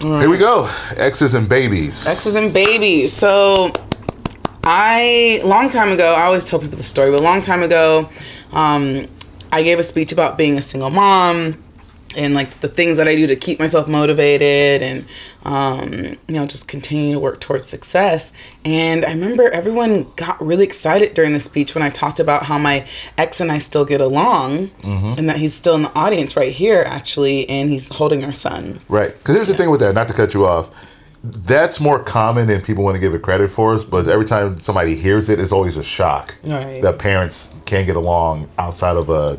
Here we go. Exes and babies. Exes and babies. So, I long time ago, I always tell people the story, but a long time ago, um, I gave a speech about being a single mom and like the things that I do to keep myself motivated and um, you know just continue to work towards success. And I remember everyone got really excited during the speech when I talked about how my ex and I still get along, and that he's still in the audience right here actually, and he's holding our son. Right. Because here's the thing with that, not to cut you off. That's more common than people want to give it credit for us, but every time somebody hears it, it's always a shock Right. that parents can't get along outside of a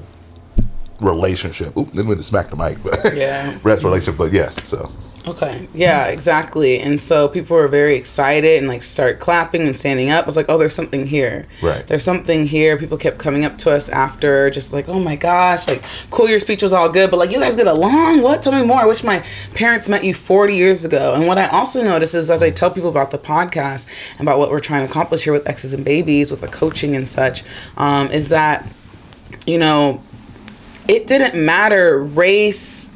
relationship. Oop, didn't mean to smack the mic, but Yeah. rest relationship. But yeah, so Okay. Yeah, exactly. And so people were very excited and like start clapping and standing up. I was like, oh, there's something here. Right. There's something here. People kept coming up to us after, just like, oh my gosh, like, cool, your speech was all good, but like, you guys get along? What? Tell me more. I wish my parents met you 40 years ago. And what I also notice is as I tell people about the podcast and about what we're trying to accomplish here with Exes and Babies, with the coaching and such, um, is that, you know, it didn't matter race,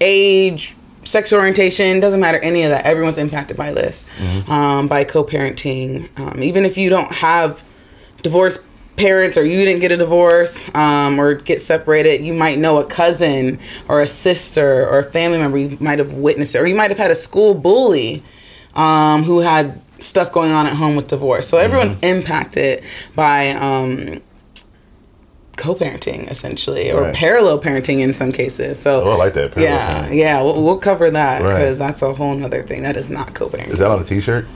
age, sexual orientation, doesn't matter any of that. Everyone's impacted by this, um, by co parenting. Um, even if you don't have divorced parents or you didn't get a divorce um, or get separated, you might know a cousin or a sister or a family member you might have witnessed it, or you might have had a school bully um, who had stuff going on at home with divorce. So everyone's impacted by. Co-parenting essentially or Right. parallel parenting in some cases so Oh, I like that, parallel yeah parenting. yeah we'll, we'll cover that Right. because that's a whole nother thing that is not co-parenting is that on a T-shirt?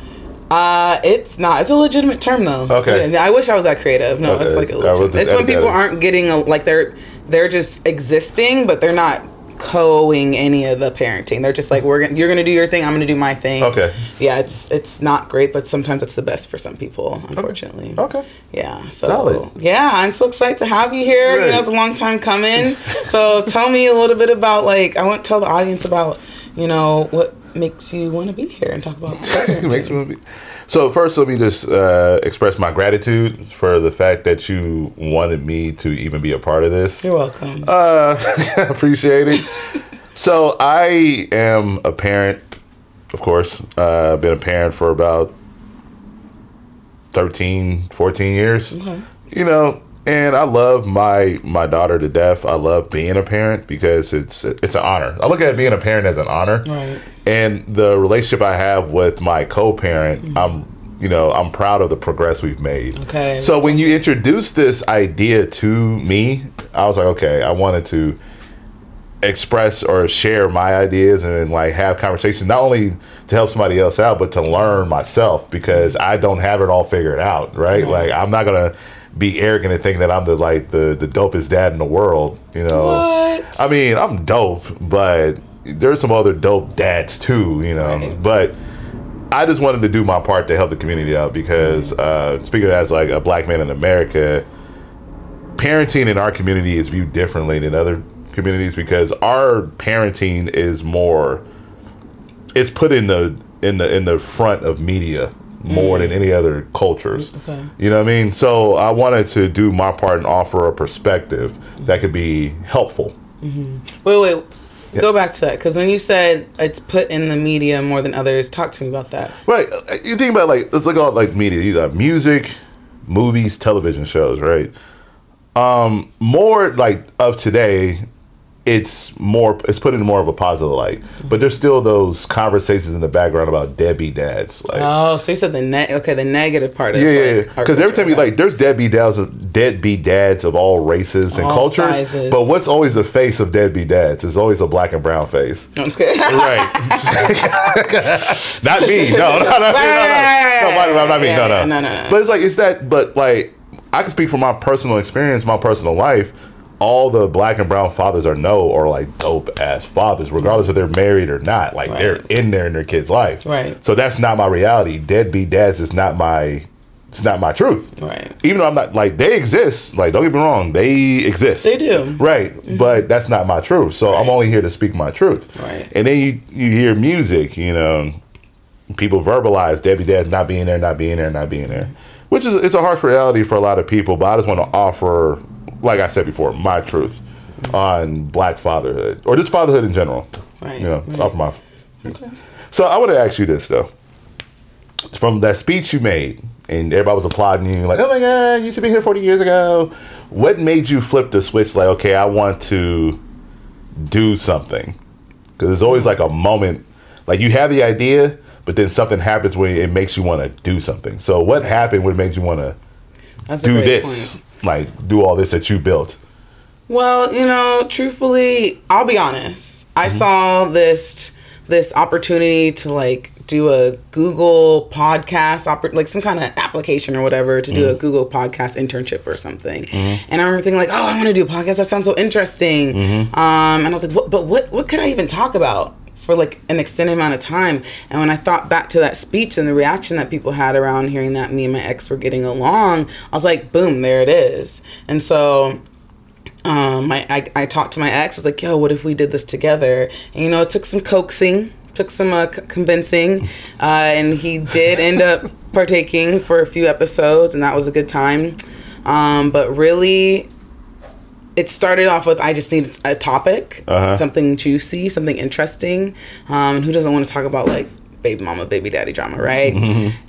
uh it's not it's a legitimate term though Okay. yeah, i wish i was that creative no it's like a I will legitimate. it's when people aren't getting a, like they're they're just existing but they're not co-ing any of the parenting they're just like we're gonna you're gonna do your thing i'm gonna do my thing Okay. yeah it's it's not great but sometimes it's the best for some people unfortunately Okay. yeah. So Solid. yeah, I'm so excited to have you here. You Great. know, it's a long time coming. so tell me a little bit about like I want to tell the audience about you know what makes you want to be here and talk about. It makes me be- So first, let me just uh, express my gratitude for the fact that you wanted me to even be a part of this. You're welcome. Uh, appreciate it. so I am a parent, of course. Uh, been a parent for about 13, 14 years. You know, and I love my my daughter to death. I love being a parent because it's it's an honor. I look at being a parent as an honor. Right. And the relationship I have with my co-parent, mm-hmm. I'm you know, I'm proud of the progress we've made. Okay. So when you introduced this idea to me, I was like, okay, I wanted to express or share my ideas and like have conversations not only to help somebody else out but to learn myself because I don't have it all figured out, right? Like I'm not gonna be arrogant and think that I'm the like the the dopest dad in the world, you know. What? I mean, I'm dope, but there's some other dope dads too, you know. Right. But I just wanted to do my part to help the community out because uh, speaking as like a black man in America, parenting in our community is viewed differently than other communities because our parenting is more it's put in the in the in the front of media more than any other cultures. Okay. You know what I mean? So I wanted to do my part and offer a perspective that could be helpful. wait, wait. Go back to that because when you said it's put in the media more than others, talk to me about that. Right. You think about like let's look at like media. You got music, movies, television shows, right? Um, more like of today, it's more it's put in more of a positive light. But there's still those conversations in the background about deadbeat dads. Like Oh, so you said the ne- okay, the negative part of yeah, yeah, like, Because every time you like, there's deadbeat dads of deadbeat dads of all races and All cultures. sizes. But what's always the face of deadbeat dads? It's always a black and brown face. No, I'm just kidding. Right. not me. No, no, no, no, no, no. Not me. No. No, no, no. But it's like it's that. But like, I can speak from my personal experience, my personal life. All the black and brown fathers I know are like dope ass fathers, regardless if they're married or not. Like they're in there in their kid's life. Right. So that's not my reality. Deadbeat dads is not my. It's not my truth. Right. Even though I'm not like they exist. Like don't get me wrong, they exist. They do. Mm-hmm. Right. But that's not my truth. So I'm only here to speak my truth. Right. And then you you hear music, you know, people verbalize Debbie Dad not being there, not being there, not being there, which is it's a harsh reality for a lot of people. But I just want to offer, like I said before, my truth on Black fatherhood or just fatherhood in general. Right, You know, right. offer my Okay. So I want to ask you this though. From that speech you made, and everybody was applauding you, like, "Oh my God, you should be here 40 years ago." What made you flip the switch? Like, okay, I want to do something, because there's always like a moment, like you have the idea, but then something happens where it makes you want to do something. So, what happened? What made you want to do this? point. Like, do all this that you built? Well, you know, truthfully, I'll be honest. I mm-hmm. saw this this opportunity to like do a Google podcast, oppor- like some kind of application or whatever, to do a mm-hmm. Google podcast internship or something. Mm-hmm. And I remember thinking like, oh, I want to do a podcast. That sounds so interesting. Um, and I was like, what, but what what could I even talk about? For like an extended amount of time, and when I thought back to that speech and the reaction that people had around hearing that me and my ex were getting along, I was like, boom, there it is. And so um, my I, I talked to my ex. I was like, "Yo, what if we did this together?" And you know, it took some coaxing, took some uh, c- convincing, uh, and he did end up partaking for a few episodes, and that was a good time. Um, but really, it started off with I just need a topic, Uh-huh. something juicy, something interesting. Um, and who doesn't want to talk about like baby mama, baby daddy drama, right?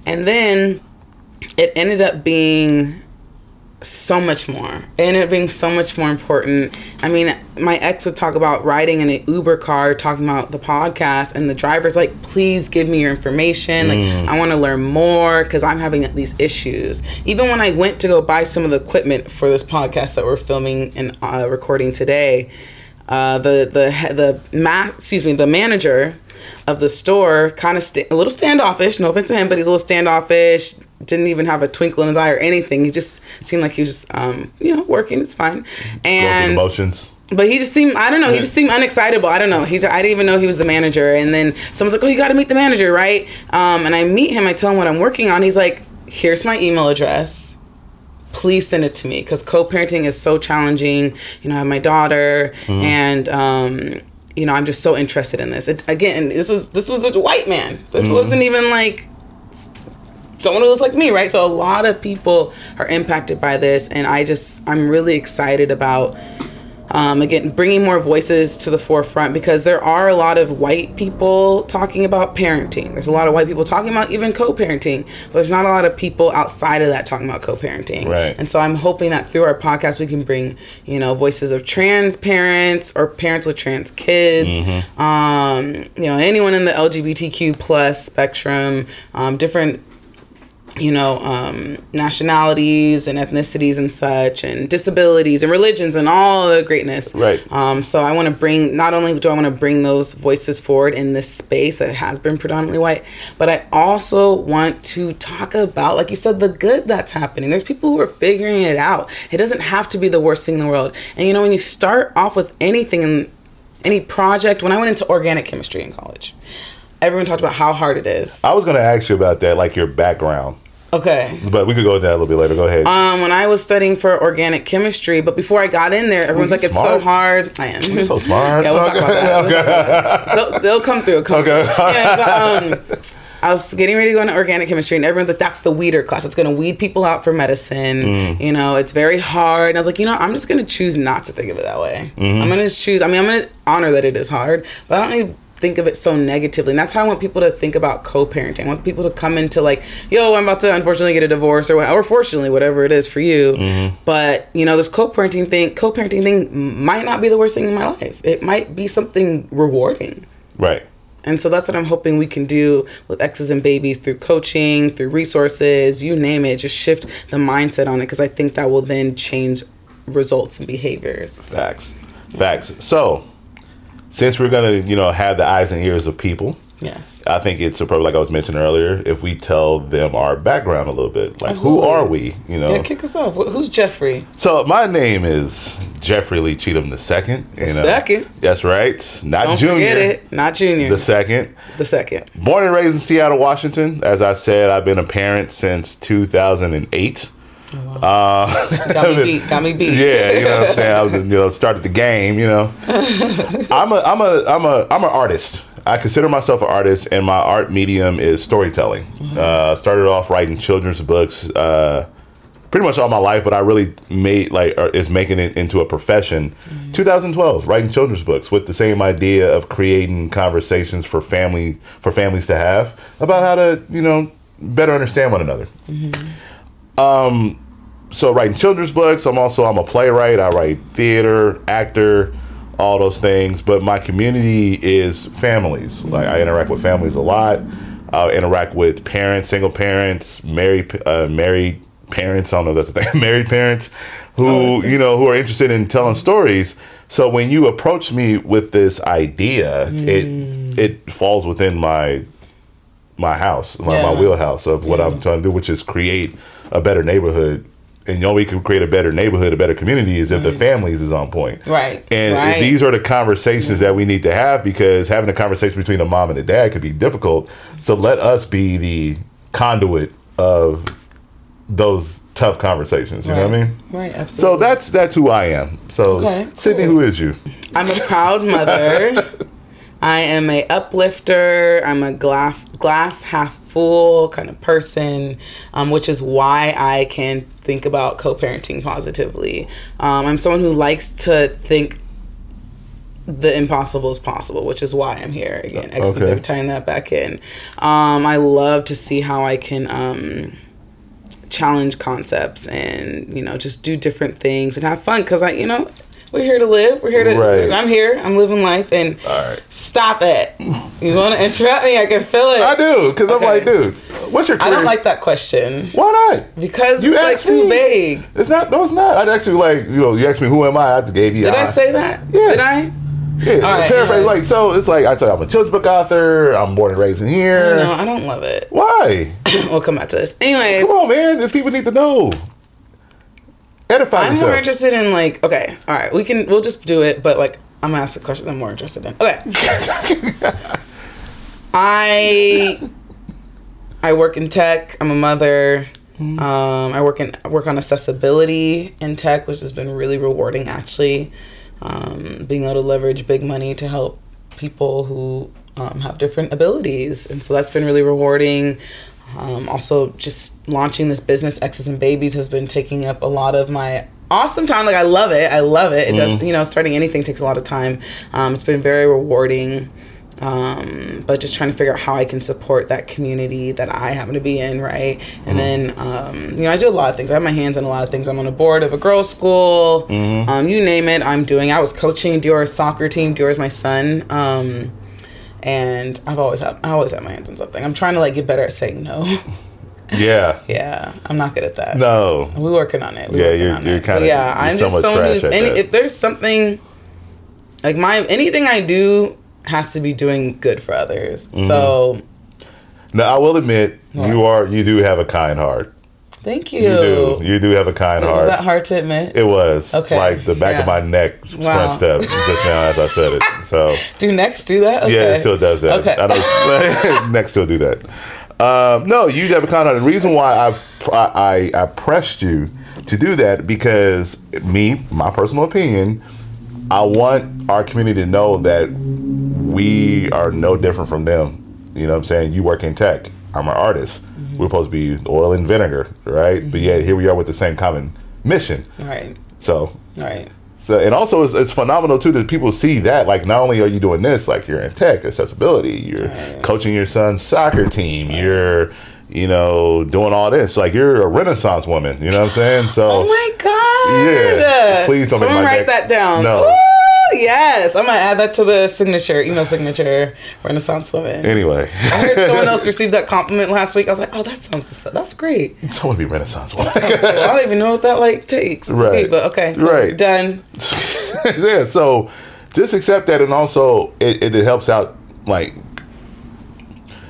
And then it ended up being so much more. And it being so much more important. I mean, my ex would talk about riding in an Uber car, talking about the podcast, and the driver's like, please give me your information. Like, I want to learn more because I'm having these issues. Even when I went to go buy some of the equipment for this podcast that we're filming and uh, recording today, uh, the the the ma- excuse me the manager of the store kind of sta- a little standoffish. No offense to him, but he's a little standoffish. Didn't even have a twinkle in his eye or anything. He just seemed like he was just um, you know working. It's fine. And emotions. but he just seemed I don't know. He just seemed unexcitable. I don't know. He I didn't even know he was the manager. And then someone's like, "Oh, you got to meet the manager, right?" Um, and I meet him. I tell him what I'm working on. He's like, "Here's my email address. Please send it to me because co-parenting is so challenging. You know, I have my daughter, and um, you know, I'm just so interested in this. It, again, this was this was a white man. This mm-hmm. wasn't even like someone who looks like me, right? So a lot of people are impacted by this, and I just I'm really excited about um, again bringing more voices to the forefront because there are a lot of white people talking about parenting. There's a lot of white people talking about even co-parenting, but there's not a lot of people outside of that talking about co-parenting. Right. And so I'm hoping that through our podcast we can bring you know voices of trans parents or parents with trans kids, um, you know anyone in the LGBTQ plus spectrum, um, different you know, um, nationalities and ethnicities and such, and disabilities and religions and all the greatness. Right. Um, so I want to bring, not only do I want to bring those voices forward in this space that has been predominantly white, but I also want to talk about, like you said, the good that's happening. There's people who are figuring it out. It doesn't have to be the worst thing in the world. And you know, when you start off with anything in any project, when I went into organic chemistry in college, everyone talked about how hard it is. I was going to ask you about that, like your background, Okay. but we could go into that a little bit later. Go ahead. Um, when I was studying for organic chemistry, but before I got in there, everyone's like, "It's so hard." I am. You're so smart. yeah, we'll talk about that. We'll talk about that. They'll, they'll come through. Come Okay. Through. Yeah. So, um, I was getting ready to go into organic chemistry, and everyone's like, "That's the weeder class. It's going to weed people out for medicine. Mm. You know, it's very hard." And I was like, "You know, I'm just going to choose not to think of it that way. Mm-hmm. I'm going to just choose. I mean, I'm going to honor that it is hard, but I don't need." Think of it so negatively. And that's how I want people to think about co-parenting. I want people to come into like, yo, I'm about to unfortunately get a divorce or or fortunately whatever it is for you. Mm-hmm. But, you know, this co-parenting thing, co-parenting thing might not be the worst thing in my life. It might be something rewarding. right. And so that's what I'm hoping we can do with exes and babies through coaching, through resources, you name it, just shift the mindset on it because I think that will then change results and behaviors. Facts. Facts. So, since we're gonna, you know, have the eyes and ears of people, Yes. I think it's appropriate, like I was mentioning earlier, if we tell them our background a little bit. Like, Absolutely. who are we? You know. Yeah, kick us off. Who's Jeffrey? so my name is Jeffrey Lee Cheatham the second. and, uh, second. That's right. Not Don't junior. forget it. Not junior. The second. The, second. second. Born and raised in Seattle, Washington. As I said, I've been a parent since 2008. Uh, Got me beat. Got me beat. Yeah, you know what I'm saying. I was, you know, started the game. You know, I'm a, I'm a, I'm a, I'm an artist. I consider myself an artist, and my art medium is storytelling. Uh, started off writing children's books uh, pretty much all my life, but I really made like or is making it into a profession. 2012, writing children's books with the same idea of creating conversations for family for families to have about how to you know better understand one another. Um, so writing children's books. I'm also I'm a playwright. I write theater, actor, all those things. But my community is families. Like I interact with families a lot. I interact with parents, single parents, married uh, married parents. I don't know if that's a thing. married parents who you know who are interested in telling stories. So when you approach me with this idea, it it falls within my my house, my, my wheelhouse of what I'm trying to do, which is create a better neighborhood. And the only way you can create a better neighborhood, a better community, is if the mm. families is on point. Right, And right. these are the conversations that we need to have because having a conversation between a mom and a dad could be difficult. So let us be the conduit of those tough conversations. You know what I mean? Right, absolutely. So that's that's who I am. So Okay, Sydney, cool. who is you? I'm a proud mother. I am a uplifter. I'm a glass glass half full kind of person, um, which is why I can think about co-parenting positively. Um, I'm someone who likes to think the impossible is possible, which is why I'm here again. Excellent, Okay. tying that back in. Um, I love to see how I can. Um, challenge concepts and you know just do different things and have fun because i you know we're here to live we're here to Right. i'm here i'm living life and All right. stop it you want to interrupt me i can feel it I do because I'm like, dude, what's your I don't like that question Why not? because You it's like asked too me. vague It's not. No, it's not. I'd actually like you know. You asked me who am I? I gave you. did i I- say that Yeah. did i Yeah, All right, paraphrase like so. It's like I said, I'm a children's book author. I'm born and raised in here. no i don't love it Why? we'll come back to this anyways Come on, man. These people need to know. Edify i'm yourself. more interested in like okay all right we can we'll just do it but like i'm gonna ask the question i'm more interested in okay I I work in tech. I'm a mother. Um, I work in I work on accessibility in tech, which has been really rewarding actually. Um, being able to leverage big money to help people who um, have different abilities, and so that's been really rewarding. Um, also, just launching this business, Exes and Babies, has been taking up a lot of my awesome time. Like I love it. I love it. It does. You know, starting anything takes a lot of time. Um, it's been very rewarding um, but just trying to figure out how I can support that community that I happen to be in, right? And then, um, you know, I do a lot of things. I have my hands on a lot of things. I'm on a board of a girls' school. Um, you name it, I'm doing. I was coaching Dior's soccer team. Dior's my son. And I've always had, I always have my hands on something. I'm trying to like get better at saying no. yeah. yeah, I'm not good at that. No. We're working on it. We're Yeah, you're- you're kinda- yeah, I'm just someone who's any. If there's something like my anything I do has to be doing good for others. Mm-hmm. So Now I will admit you are you do have a kind heart. Thank you. You do. You do have a kind Was heart. Was that hard to admit? it was Okay, like the back of my neck Wow. up just now as I said it. So do next do that? Okay. yeah, it still does that. Okay. I know next still do that. Um, no, you have a kind heart. The reason why I, I I pressed you to do that because me, my personal opinion, I want our community to know that we are no different from them. You know what I'm saying? You work in tech. I'm an artist. Mm-hmm. We're supposed to be oil and vinegar, right? But yet here we are with the same common mission. Right. So, Right. so and also it's, it's phenomenal too that people see that like not only are you doing this like you're in tech accessibility, you're Right. coaching your son's soccer team, you're you know doing all this like you're a renaissance woman. You know what I'm saying? So Oh my god. Yeah. Please don't make my write that down. No. Ooh, yes. I'm gonna add that to the signature, email signature, Renaissance woman. anyway, I heard someone else received that compliment last week. I was like, oh, that sounds so, that's great. someone be renaissance woman. I don't even know what that like takes. Right. be, but okay. Right. Done. yeah, so just accept that, and also it, it, helps out like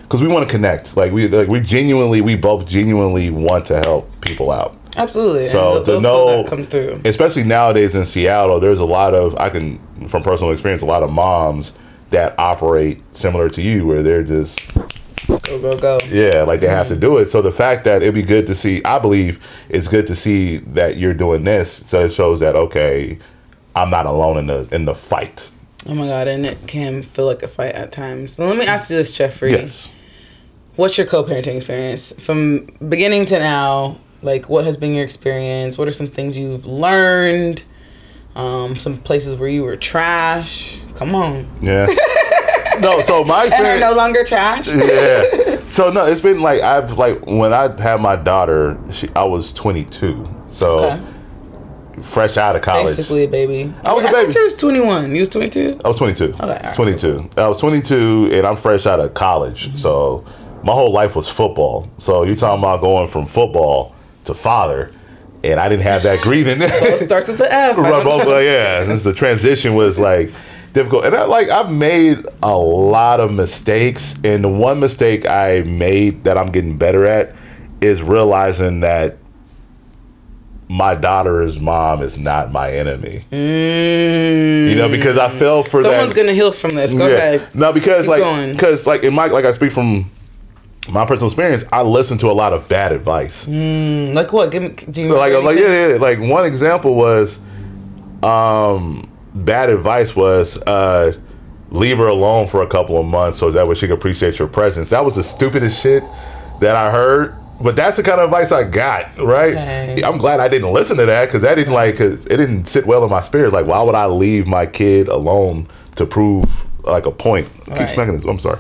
because we want to connect. Like we like we genuinely we both genuinely want to help people out. Absolutely. So to know, come through. especially nowadays in Seattle, there's a lot of I can from personal experience, a lot of moms that operate similar to you, where they're just Go go go. yeah, like they have to mm-hmm. do it. So the fact that it'd be good to see, I believe it's good to see that you're doing this. So it shows that okay, I'm not alone in the in the fight. Oh my god, and it can feel like a fight at times. So let me ask you this, Jeffrey. Yes. What's your co-parenting experience from beginning to now? Like, what has been your experience? What are some things you've learned? Um, some places where you were trash. Come on. Yeah. no, so my experience. And are no longer trash. yeah. So no, it's been like I've like when I had my daughter, she, I was 22. So Okay. fresh out of college. Basically, a baby. I was a I baby. thought you was 21. You was 22? I was 22. alright, 22. I was 22 and I'm fresh out of college. Mm-hmm. So my whole life was football. So you're talking about going from football to father. And I didn't have that grieving. It starts with the F. Right, don't both, know. uh, yeah, the transition was like difficult, and I like I've made a lot of mistakes, and the one mistake I made that I'm getting better at is realizing that my daughter's mom is not my enemy. You know, because I fell for Mm. Someone's that. gonna heal from this. Go ahead. No, because Keep like, because like in my like I speak from my personal experience. I listen to a lot of bad advice. Like what? Give me. Do you Like, like yeah, yeah, like one example was, um, bad advice was, uh, leave her alone for a couple of months so that way she could appreciate your presence. That was the stupidest shit that I heard. But that's the kind of advice I got, right? Okay. I'm glad I didn't listen to that because that didn't like, cause it didn't sit well in my spirit. Like, why would I leave my kid alone to prove like a point? I keep Right. this. I'm sorry.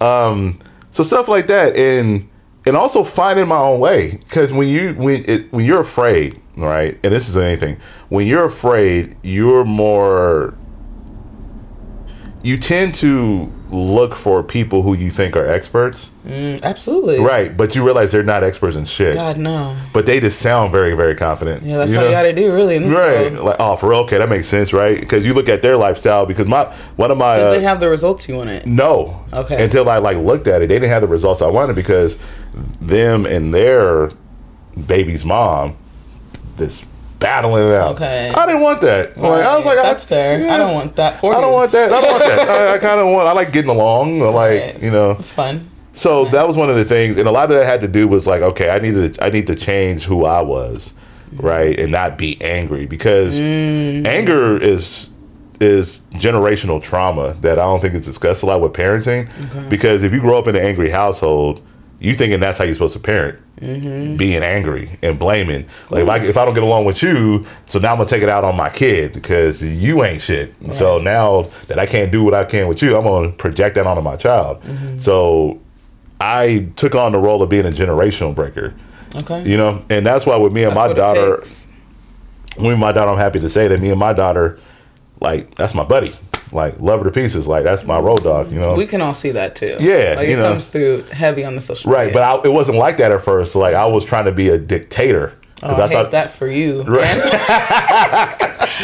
Um, so stuff like that, and and also finding my own way. Because when you when it, when you're afraid, right? And this is anything. When you're afraid, you're more. You tend to look for people who you think are experts, Mm, absolutely. right? But you realize they're not experts in shit. God no. But they just sound very, very confident. Yeah, that's you all you gotta do, really. In this Right, world. like oh, for real, okay, that makes sense, right? Because you look at their lifestyle. Because my one of my Did uh, they have the results you wanted? no. Okay. Until I like looked at it, they didn't have the results I wanted because them and their baby's mom just battling it out. Okay. I didn't want that. Like, I was like, that's I, fair. yeah, I don't want that for I you. don't want that. I don't want that. I, I kind of want. I like getting along. Like Right. you know. It's fun. So that was one of the things, and a lot of that had to do was like, okay, I needed, to, I need to change who I was, right, and not be angry because mm. anger is is generational trauma that I don't think is discussed a lot with parenting. Because if you grow up in an angry household, you thinking that's how you're supposed to parent, being angry and blaming. Like if I, if I don't get along with you, so now I'm gonna take it out on my kid because you ain't shit. So now that I can't do what I can with you, I'm gonna project that onto my child. So I took on the role of being a generational breaker. Okay. You know, and that's why with me and That's my daughter, and my daughter, I'm happy to say that me and my daughter, like that's my buddy. Like love her to pieces. Like that's my road dog. You know. We can all see that too. Yeah, Like you it know. comes through heavy on the social right, media. but I, it wasn't like that at first. Like I was trying to be a dictator Oh, I, hate that for you. Right.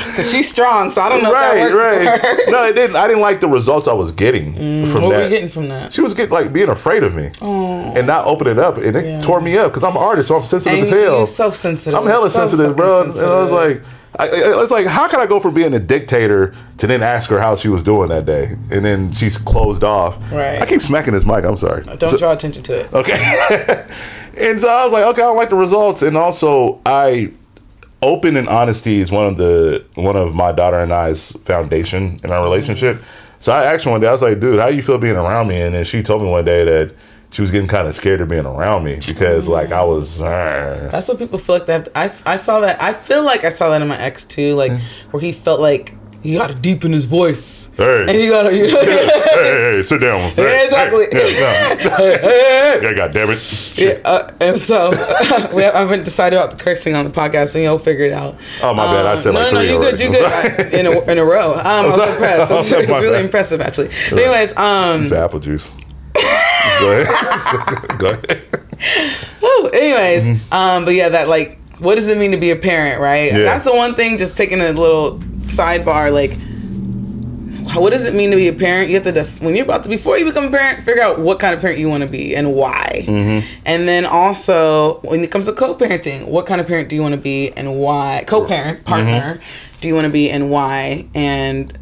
Because she's strong, so I don't know right, right. no, it didn't. I didn't like the results I was getting mm, from that. What were you getting from that? she was getting like being afraid of me and not opening up, and it Yeah. tore me up because I'm an artist, so I'm sensitive And as hell. so sensitive. I'm hella so sensitive, bro. And I was like, I, it's like, how can I go from being a dictator to then ask her how she was doing that day, and then she's closed off. Right. I keep smacking this mic. I'm sorry. don't So- draw attention to it. Okay. and so I was like, okay, I don't like the results, and also I open and honesty is one of the one of my daughter and I's foundation in our mm-hmm. relationship. So I asked her one day, I was like, dude, how you feel being around me? And then she told me one day that she was getting kind of scared of being around me because like I was. "Arr." That's what people feel like. That I, I saw that. I feel like I saw that in my ex too. Like where he felt like he got to deepen his voice, Hey. and he got to. You know, hey, hey, sit down. Hey, Yeah, exactly. Hey, yeah, no. yeah, God damn it. Yeah, uh, and so we have, I haven't decided about the cursing on the podcast, but you know, we'll figure it out. Oh, my bad. I said no, like no, three no, you good, you good. In a in a row. Um, I was sorry. impressed. It's, it's really bad. impressive, actually. But anyways, um, It's apple juice. Go ahead. Go ahead. Whew, anyways, um, but yeah, that like, what does it mean to be a parent, right? Yeah. That's the one thing. Just taking a little sidebar, like, what does it mean to be a parent? You have to def- when you're about to before you become a parent, figure out what kind of parent you want to be and why. Mm-hmm. And then also, when it comes to co-parenting, what kind of parent do you want to be and why? Co-parent partner, Mm-hmm. do you want to be and why? And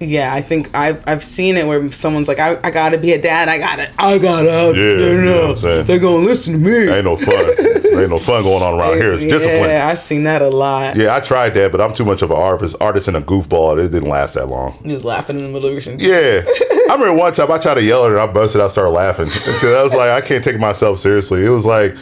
yeah, I think I've I've seen it where someone's like, I, I gotta be a dad. I gotta I gotta have Yeah, you know no, what I'm they're gonna listen to me. Ain't no fun. Ain't no fun going on around here. It's discipline. Yeah, I've seen that a lot. Yeah, I tried that, but I'm too much of an artist, artist and a goofball. It didn't last that long. He was laughing in the middle of your sentence. Yeah, I remember one time I tried to yell at her, and I busted. I started laughing because I was like, I can't take myself seriously. It was like,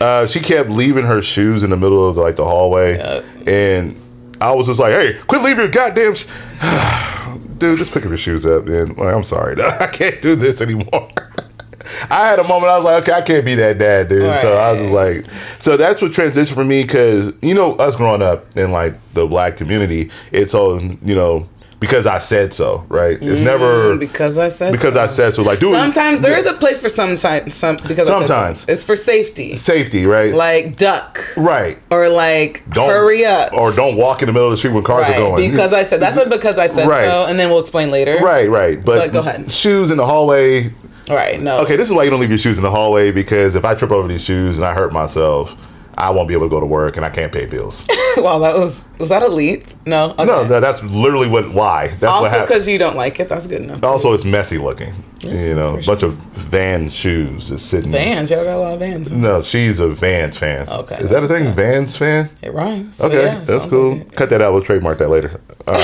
Uh, she kept leaving her shoes in the middle of like the hallway, Yep. and I was just like, "Hey, quit leaving your goddamn." Sh-. Dude, just pick up your shoes up, and like, I'm sorry, I can't do this anymore. I had a moment. I was like, okay, I can't be that dad, dude. So I was just like, so that's what transitioned for me because you know us growing up in like the black community, it's all you know because I said so, right? It's mm, never because I said because so. I said so. Like, dude, Sometimes there is a place for some time. Some because I said so. Sometimes. it's for safety, safety, right? like duck right. or like Don't hurry up. or don't walk in the middle of the street when cars right, are going. because I said that's a because I said Right. so, and then we'll explain later. right, right. But, But go ahead. Shoes in the hallway. All right. No. Okay, this is why you don't leave your shoes in the hallway because if I trip over these shoes and I hurt myself, I won't be able to go to work and I can't pay bills. wow, that was was that a leap? No. Okay. no, no, that's literally what why. That's also because you don't like it. That's good enough. Also, it's messy looking. you know, a for bunch of Vans shoes is sitting. Vans, y'all got a lot of Vans. No, she's a Vans fan. Okay, Is that a thing? Vans fan? It rhymes. So Okay, yeah, that's cool. like. Cut that out. We'll trademark that later. Uh,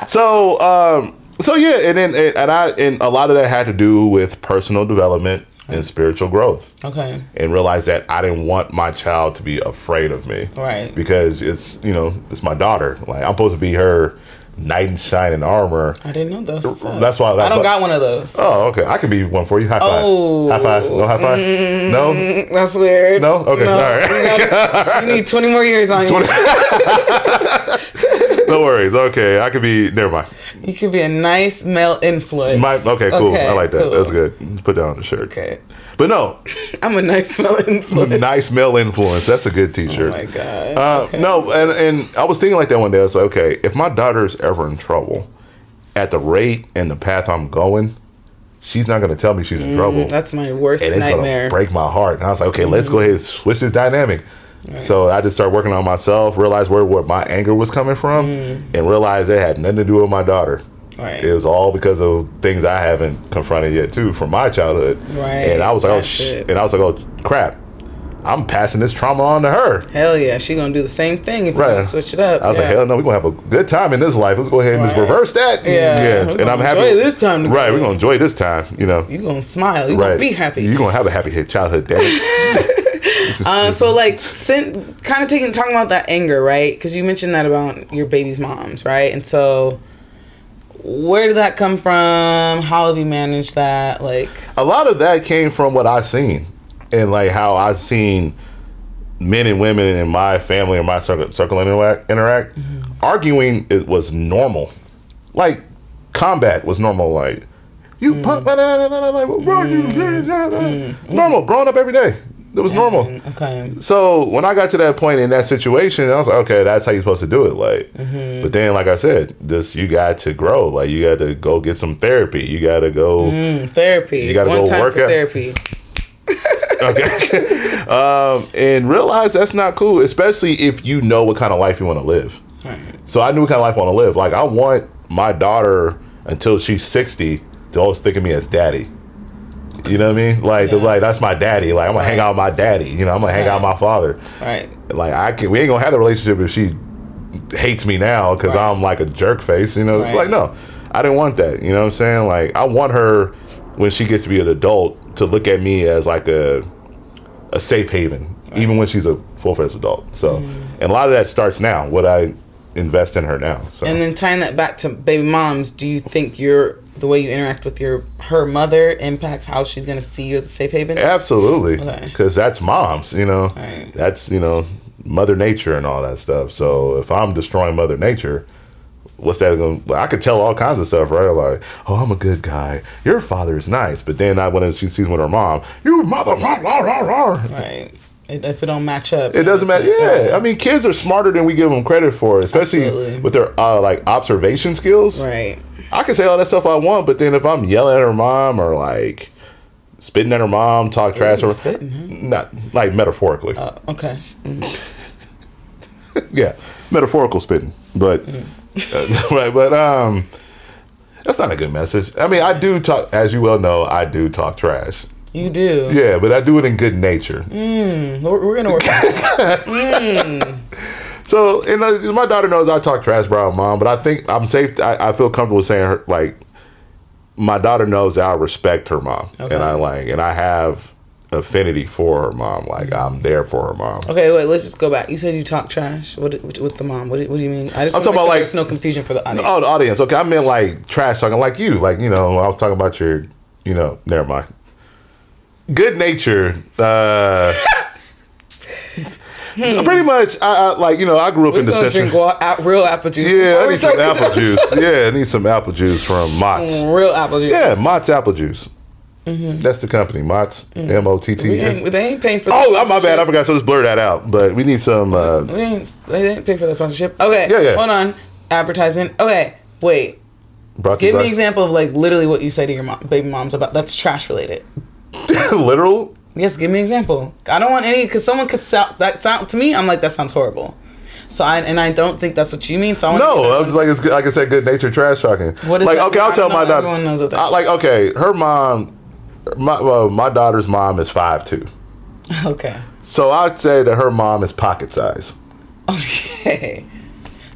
so, um, so yeah, and then and I and a lot of that had to do with personal development and spiritual growth, Okay. and realize that I didn't want my child to be afraid of me, Right. Because it's you know it's my daughter. Like I'm supposed to be her knight in shining armor. I didn't know those. That's why- I don't but- got one of those. Oh, okay. I can be one for you. High five. Oh. High five. No high five. Mm-hmm. No. That's weird. No? Okay, all right. You, gotta- you need 20 more years on you. No worries. Okay, I could be. Never mind. You could be a nice male influence. My, okay, cool. Okay, I like that. cool. That's good. Put that on the shirt. Okay. But no, I'm a nice male influence. nice male influence. That's a good T-shirt. Oh my god. Uh, Okay. No, and and I was thinking like that one day. I was like, okay, if my daughter's ever in trouble, at the rate and the path I'm going, she's not going to tell me she's in trouble, Mm, That's my worst and it's going nightmare. to break my heart. And I was like, okay, let's go ahead and switch this dynamic. So I just started working on myself, realized where, where my anger was coming from, mm. and realized it had nothing to do with my daughter. Right. It was all because of things I haven't confronted yet too from my childhood. Right, And I was like, oh that's sh-, and I was like, oh crap, I'm passing this trauma on to her. Hell yeah, she gonna do the same thing if you Right. don't switch it up. I was yeah. like, hell no, we're gonna have a good time in this life. Let's go ahead and just reverse that. Yeah, we're and I'm happy. enjoy this time. Right, we're gonna enjoy this time. You know. You gonna smile. You right. gonna be happy. You're gonna have a happy childhood, damn it. Uh, so like, sin, kind of taking talking about that anger, right? Because you mentioned that about your baby's moms, right? And so, where did that come from? How have you managed that? Like, a lot of that came from what I seen and like how I seen men and women in my family or my circle, circle interact. interact. Arguing it was normal, like combat was normal. Like you mm. punk, la, la, like wrong you? Mm. Mm. Normal, growing up every day. It was normal. okay, So when I got to that point in that situation, I was like, okay, that's how you're supposed to do it. Like, but then, like I said, this you got to grow. Like, you got to go get some therapy. You got to go. Mm, therapy. You gotta go time work out. therapy. Okay. um, and realize that's not cool, especially if you know what kind of life you want to live. Right. So I knew what kind of life I want to live. Like, I want my daughter until she's 60 to always think of me as daddy. You know what I mean? Like, the, Yeah. like that's my daddy. Like, I'm gonna hang out with my daddy. You know, I'm gonna hang out with my father. Right. like I can we ain't gonna have the relationship if she hates me now because Right. I'm like a jerk face, you know. It's like no, I didn't want that. You know what I'm saying? Like I want her when she gets to be an adult to look at me as like a a safe haven, even when she's a full fledged adult. So, Mm. and a lot of that starts now. What I invest in her now. So. And then tying that back to baby moms, do you think your the way you interact with your her mother impacts how she's gonna see you as a safe haven? Absolutely, Okay. because that's moms. You know, Right. that's you know Mother Nature and all that stuff. So if I'm destroying Mother Nature, what's that going? to I could tell all kinds of stuff, right? Like, oh, I'm a good guy. Your father is nice, but then I when she sees with her mom, you mother, rah, rah, rah, rah. Right. If it don't match up, It doesn't matter. Yeah, I mean, kids are smarter than we give them credit for, especially Absolutely. with their uh, like observation skills. Right. I can say all that stuff I want, but then if I'm yelling at her mom or like spitting at her mom, talk trash, or spitting, huh? not like metaphorically. Uh, okay. yeah, metaphorical spitting, but uh, right, but um, that's not a good message. I mean, I do talk, as you well know, I do talk trash. You do. Yeah, but I do it in good nature. Mm, we're, we're gonna work. that. So, and uh, my daughter knows I talk trash about mom, but I think I'm safe. I, I feel comfortable saying her like my daughter knows that I respect her mom, Okay. and I like, and I have affinity for her mom. Like I'm there for her mom. Okay, wait. Let's just go back. You said you talk trash. What with, with the mom? What, do- what do you mean? I just I'm talking make about, sure like- there's no confusion for the audience. Oh, the audience. Okay, I meant like trash talking, like you. Like you know, I was talking about your, you know, never mind. Good nature. Uh, so pretty much, I, I like you know, I grew up We're in the gonna drink wa- real apple juice. Yeah, I need some apple juice. episode. Yeah, I need some apple juice from Mott's. Real apple juice. Yeah, Mott's apple juice. That's the company, Mott's. M O T T We ain't, they ain't paying for. Oh, my bad. I forgot. So let's blur that out. But we need some. Uh, We ain't. They didn't pay for the sponsorship. Okay. Yeah, yeah. Hold on. Advertisement. Okay. Wait. Give me an example of like literally what you say to your mom, baby moms about that's trash related. literal. Yes, give me an example. I don't want any because someone could sound that sound to me. I'm like that sounds horrible. So I and I don't think that's what you mean. So I No, I was like, it's good, like I said, good nature trash talking. What is like, that? okay, I'll tell my daughter. everyone knows what that I- like, okay, her mom, my well, my daughter's mom is five two. okay. So I'd say that her mom is pocket size. Okay.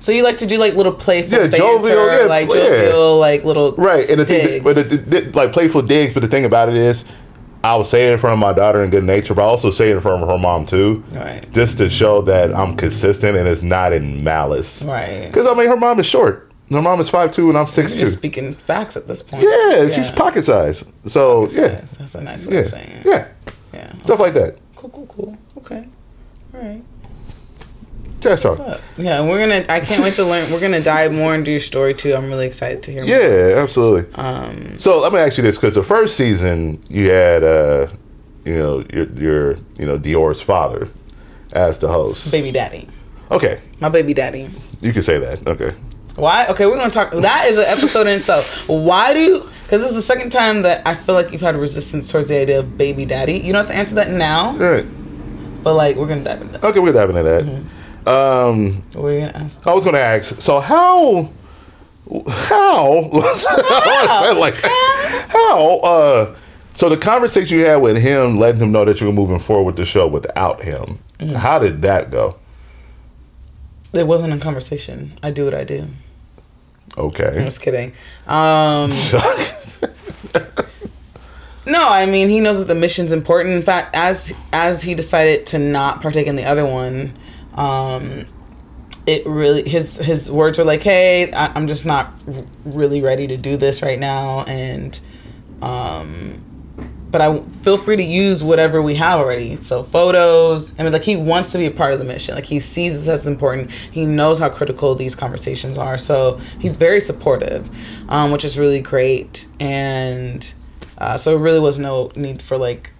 So you like to do like little playful Yeah, banter, jovial, yeah, like yeah. like little Right, and the thing, but the, the, like playful digs. But the thing about it is, I would say it in front of my daughter in good nature, but I also say it in front of her mom too, Right. just to show that I'm consistent and it's not in malice. Right. Because I mean, her mom is short. Her mom is five two, and I'm six two. speaking facts at this point. Yeah, she's pocket size. So yeah, Yes, that's a nice way yeah, of saying it. yeah, Yeah. stuff like that. Cool, cool, cool. Okay. All right. Trash talk. up? Yeah, and we're gonna. I can't wait to learn. We're gonna dive more into your story too. I'm really excited to hear. more. Yeah, absolutely. Um. So let me ask you this, because the first season you had, uh, you know, your, your, you know, Dior's father as the host. Baby daddy. Okay, My baby daddy. you can say that. Okay. Why? Okay, we're gonna talk. That is an episode in itself. Why do? Because this is the second time that I feel like you've had resistance towards the idea of baby daddy. You don't have to answer that now, All right. but like we're gonna dive into that. Okay, we're diving into that. Um, What were you gonna ask? I was going to ask. So how? How? Said like how? Uh, so the conversation you had with him, letting him know that you were moving forward with the show without him. How did that go? It wasn't a conversation. I do what I do. Okay. I'm just kidding. Um. No, I mean he knows that the mission's important. In fact, as as he decided to not partake in the other one, um, it really his his words were like, "Hey, I, I'm just not r- really ready to do this right now," and um, but I feel free to use whatever we have already. So photos. I mean, like he wants to be a part of the mission. Like he sees this as important. He knows how critical these conversations are. So he's very supportive, um, which is really great. And uh, so it really was no need for like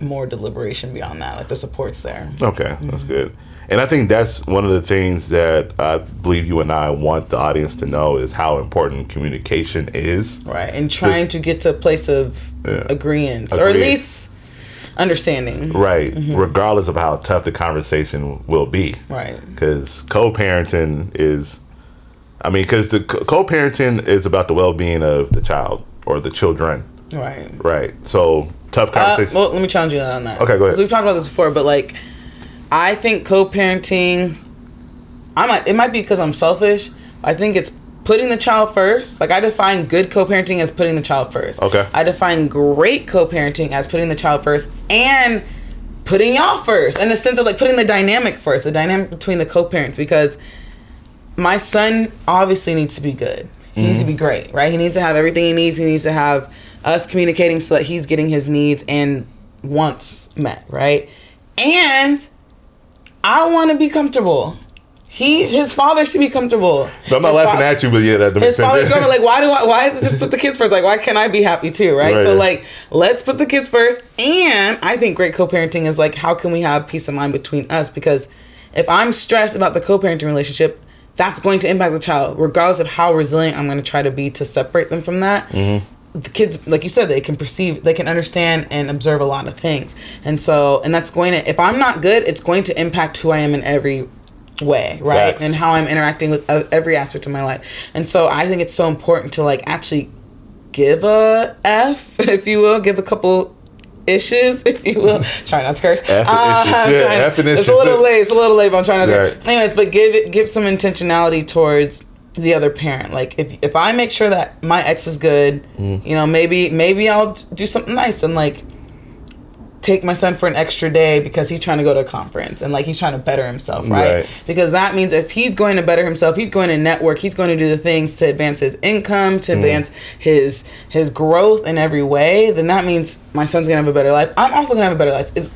more deliberation beyond that. Like the support's there. Okay, that's good. And I think that's one of the things that I believe you and I want the audience to know is how important communication is. Right. And trying to get to a place of Yeah. agreement or at least understanding. Right. Regardless of how tough the conversation will be. Right. Because co parenting is, I mean, because the co parenting is about the well being of the child or the children. Right. Right. So tough Uh, conversation. well, let me challenge you on that. Okay, go ahead. we've talked about this before, but like, I think co-parenting. I might. It might be because I'm selfish. I think it's putting the child first. Like I define good co-parenting as putting the child first. Okay. I define great co-parenting as putting the child first and putting y'all first in the sense of like putting the dynamic first, the dynamic between the co-parents because my son obviously needs to be good. He needs to be mm-hmm. great, right? He needs to have everything he needs. He needs to have us communicating so that he's getting his needs and wants met, right? And I want to be comfortable. He, his father should be comfortable. But I'm not His laughing at you, but yeah, that his father's going like, why do I? Why is it just put the kids first? Like, why can't I be happy too? Right? Right. So like, let's put the kids first. And I think great co-parenting is like, how can we have peace of mind between us? Because if I'm stressed about the co-parenting relationship, that's going to impact the child, regardless of how resilient I'm going to try to be to separate them from that. Mm-hmm. The kids, like you said, they can perceive, they can understand and observe a lot of things, and so, and that's going to. If I'm not good, it's going to impact who I am in every way, right? Facts. And how I'm interacting with every aspect of my life. And so I think it's so important to like actually give a F, if you will, give a couple issues, if you will. Try not to curse. F Uh, issues, yeah, trying- F It's issues, a little late. It's a little late, but I'm trying not to. Right. Anyways, but give it, give some intentionality towards the other parent. Like if if I make sure that my ex is good, Mm. you know, maybe maybe I'll do something nice and like take my son for an extra day because he's trying to go to a conference and like he's trying to better himself, right? Right. Because that means if he's going to better himself, he's going to network, he's going to do the things to advance his income, Mm. to advance his his growth in every way, then that means my son's gonna have a better life. I'm also gonna have a better life. Is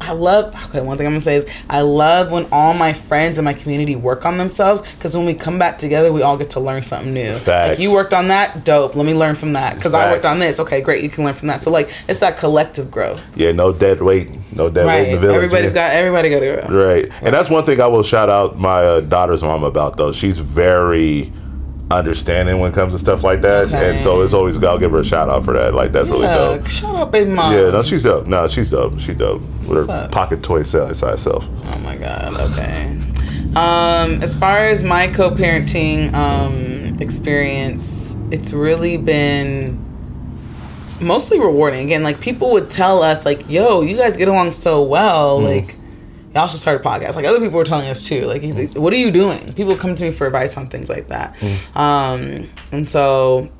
I love okay, one thing I'm gonna say is I love when all my friends in my community work on themselves because when we come back together, we all get to learn something new. Facts. Like you worked on that, dope. Let me learn from that because I worked on this. Okay, great. You can learn from that. So like it's that collective growth. Yeah, no dead weight, no dead weight Right. in the village. Everybody's yeah. got everybody got to grow. Right. And that's one thing I will shout out my uh, daughter's mom about though. She's very understanding when it comes to stuff like that. Okay. And so it's always I'll give her a shout out for that. Like that's really dope. shut up, baby mom. Yeah, no, she's dope. No, she's dope. She's dope. With What's her up? pocket toy side self. Oh my god. Okay. Um, as far as my co-parenting um, experience, it's really been mostly rewarding. Again, like people would tell us, like, "Yo, you guys get along so well. Like, y'all should start a podcast." Like other people were telling us too. Like, what are you doing? People come to me for advice on things like that. Um, and so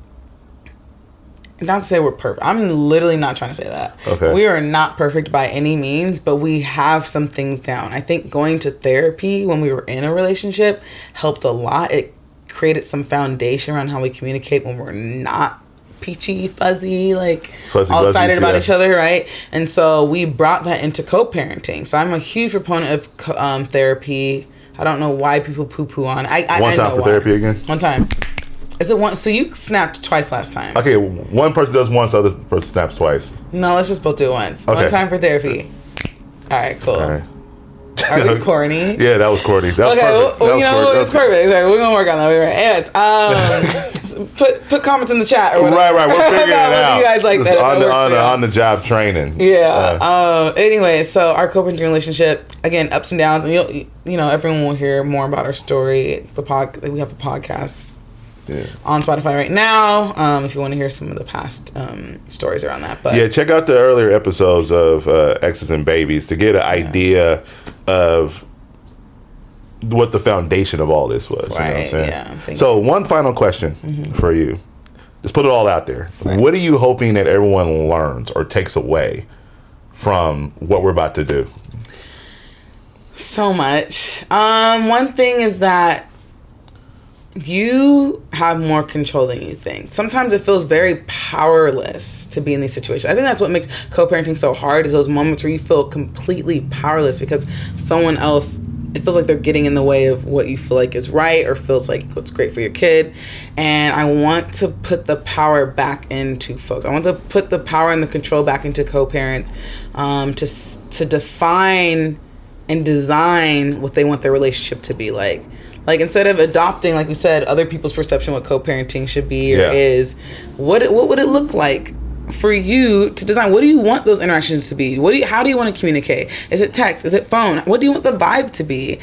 not to say we're perfect. I'm literally not trying to say that. Okay. We are not perfect by any means, but we have some things down. I think going to therapy when we were in a relationship helped a lot. It created some foundation around how we communicate when we're not peachy, fuzzy, like Fuzzy all excited about yeah. each other, right? And so we brought that into co-parenting. So I'm a huge proponent of um, therapy. I don't know why people poo-poo on. I, I One I time know for why. therapy again? One time. Is it one? So you snapped twice last time. Okay, one person does once, other person snaps twice. No, let's just both do it once. Okay. One time for therapy. All right, cool. All right. Are we corny? Yeah, that was corny. That was Okay, perfect. well, that you know corny. what? That It's was- perfect. Sorry, we're gonna work on that. Anyways, um, put put comments in the chat or whatever. Right, right. We're figuring it out. You guys like that? on the on the, on the job training. Yeah. Uh, Um. Anyway, so our co-parenting relationship again, ups and downs, and you'll you know everyone will hear more about our story. The pod we have a podcast yeah. on Spotify right now. Um, if you want to hear some of the past um stories around that, but Yeah, check out the earlier episodes of uh, Exes and Babies to get an idea of what the foundation of all this was. you know what I'm Right, saying? yeah, So, one final question for you. Just put it all out there. Right. What are you hoping that everyone learns or takes away from what we're about to do? So much. Um, one thing is that you have more control than you think. Sometimes it feels very powerless to be in these situations. I think that's what makes co-parenting so hard is those moments where you feel completely powerless because someone else it feels like they're getting in the way of what you feel like is right or feels like what's great for your kid. And I want to put the power back into folks. I want to put the power and the control back into co-parents um, to to define and design what they want their relationship to be like. Like instead of adopting, like we said, other people's perception what co-parenting should be or Yeah. is, what what would it look like for you to design? What do you want those interactions to be? What do you, how do you want to communicate? Is it text? Is it phone? What do you want the vibe to be?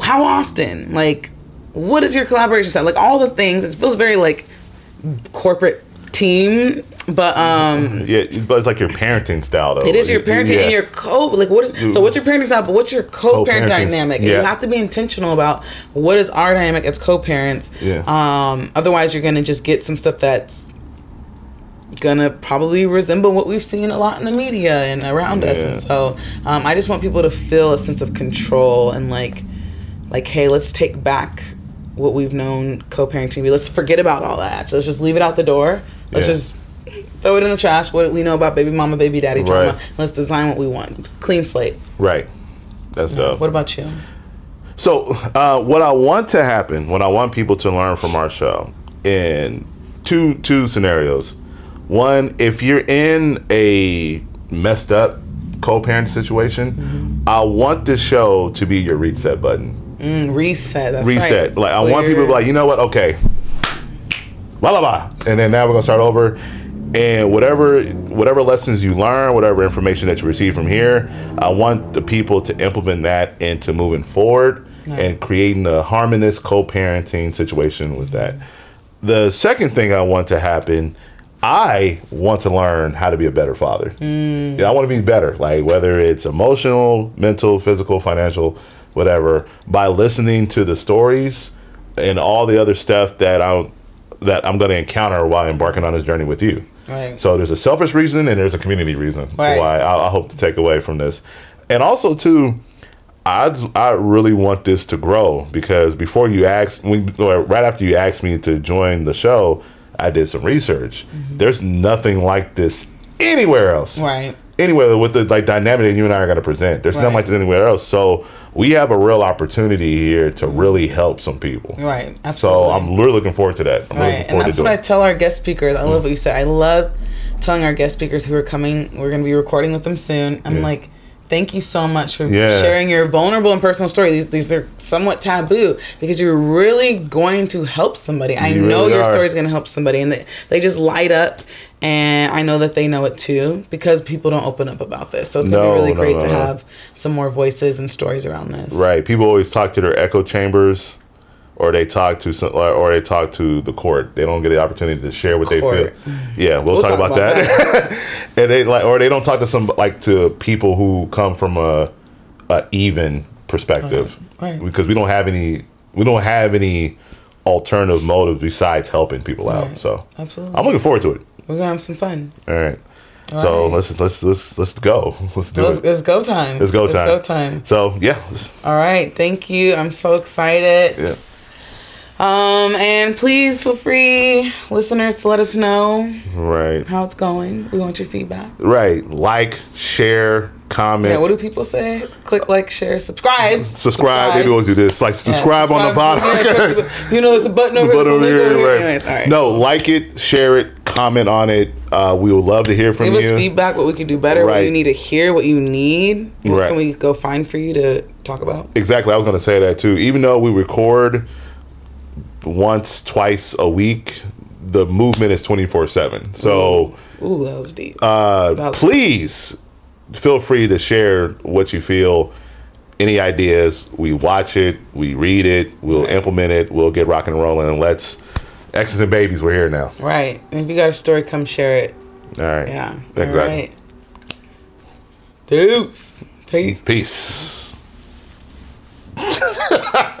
How often? Like, what is your collaboration style? Like all the things. It feels very like corporate team, but um. Yeah, but it's like your parenting style, though. It is your parenting Yeah. and your co like what is so what's your parenting style, but what's your co-parent dynamic? Yeah. you have to be intentional about what is our dynamic as co-parents. Yeah. Um otherwise you're gonna just get some stuff that's gonna probably resemble what we've seen a lot in the media and around us. And so um, I just want people to feel a sense of control and like like, hey, let's take back what we've known co-parenting to be. Let's forget about all that. So let's just leave it out the door. Let's Yeah. just throw it in the trash. What we know about baby mama, baby daddy drama. Right. Let's design what we want. Clean slate. Right. That's dope. What about you? So, uh, what I want to happen, what I want people to learn from our show, in two two scenarios. One, if you're in a messed up co-parent situation, I want this show to be your reset button. Mm, reset. That's reset. right. Like I want people to be like, you know what? Okay, blah blah blah, and then now we're gonna start over. And whatever whatever lessons you learn, whatever information that you receive from here, I want the people to implement that into moving forward and creating a harmonious co-parenting situation with that. The second thing I want to happen, I want to learn how to be a better father. Mm. Yeah, I want to be better, like whether it's emotional, mental, physical, financial, whatever, by listening to the stories and all the other stuff that I that I'm going to encounter while embarking on this journey with you. Right. So there's a selfish reason and there's a community reason Right. why I, I hope to take away from this, and also too. I, I really want this to grow because before you asked, or right after you asked me to join the show, I did some research. Mm-hmm. There's nothing like this anywhere else Right. Anywhere with the like dynamic that you and I are going to present. There's nothing Right. like this anywhere else. So we have a real opportunity here to really help some people. Right. Absolutely. So I'm really looking forward to that. I'm Right, and that's what I tell our guest speakers. I love mm. what you said. I love telling our guest speakers who are coming. We're going to be recording with them soon. I'm Yeah. like, thank you so much for Yeah. sharing your vulnerable and personal story. These these are somewhat taboo because you're really going to help somebody. I You know really your story is going to help somebody, and they, they just light up. And I know that they know it too because people don't open up about this. So it's going to No, be really no, great no, to have some more voices and stories around this. Right. People always talk to their echo chambers, or they talk to some, or, they talk to the court. They don't get the opportunity to share what Court. they feel. Yeah, we'll, talk, about, that. and they like, or they don't talk to some like to people who come from a, a even perspective. Right. Because we don't have any, we don't have any alternative motives besides helping people out. Right. So Absolutely. I'm looking forward to it. We're to have some fun. All right. So right. let's let's let's let's go. Let's do Let's, it. it's go time. It's go time. It's go time. So yeah, All right, thank you. I'm so excited. yeah. Um, and please feel free, listeners, to let us know Right. how it's going. We want your feedback. Right. Like, share, comment. Yeah, what do people say? Click, like, share, subscribe. subscribe. They always do this. Like Yeah, subscribe, on the bottom. You know, there's a button over But there. so over here, go here. right. Right. No, like it, share it, comment on it. Uh, we would love to hear from you. Give us feedback, what we can do better, what you need to hear, what you need. What Right. can we go find for you to talk about? Exactly. I was going to say that too. Even though we record once, twice a week, the movement is 24 7. So Ooh, that was deep. uh, That was- please feel free to share what you feel. Any ideas? We watch it, we read it, we'll implement it, we'll get rocking and rolling, and let's. Exes and babies, we're here now. right. And if you got a story, come share it. All right. Yeah. Exactly. All right. Deuce. Peace. Peace.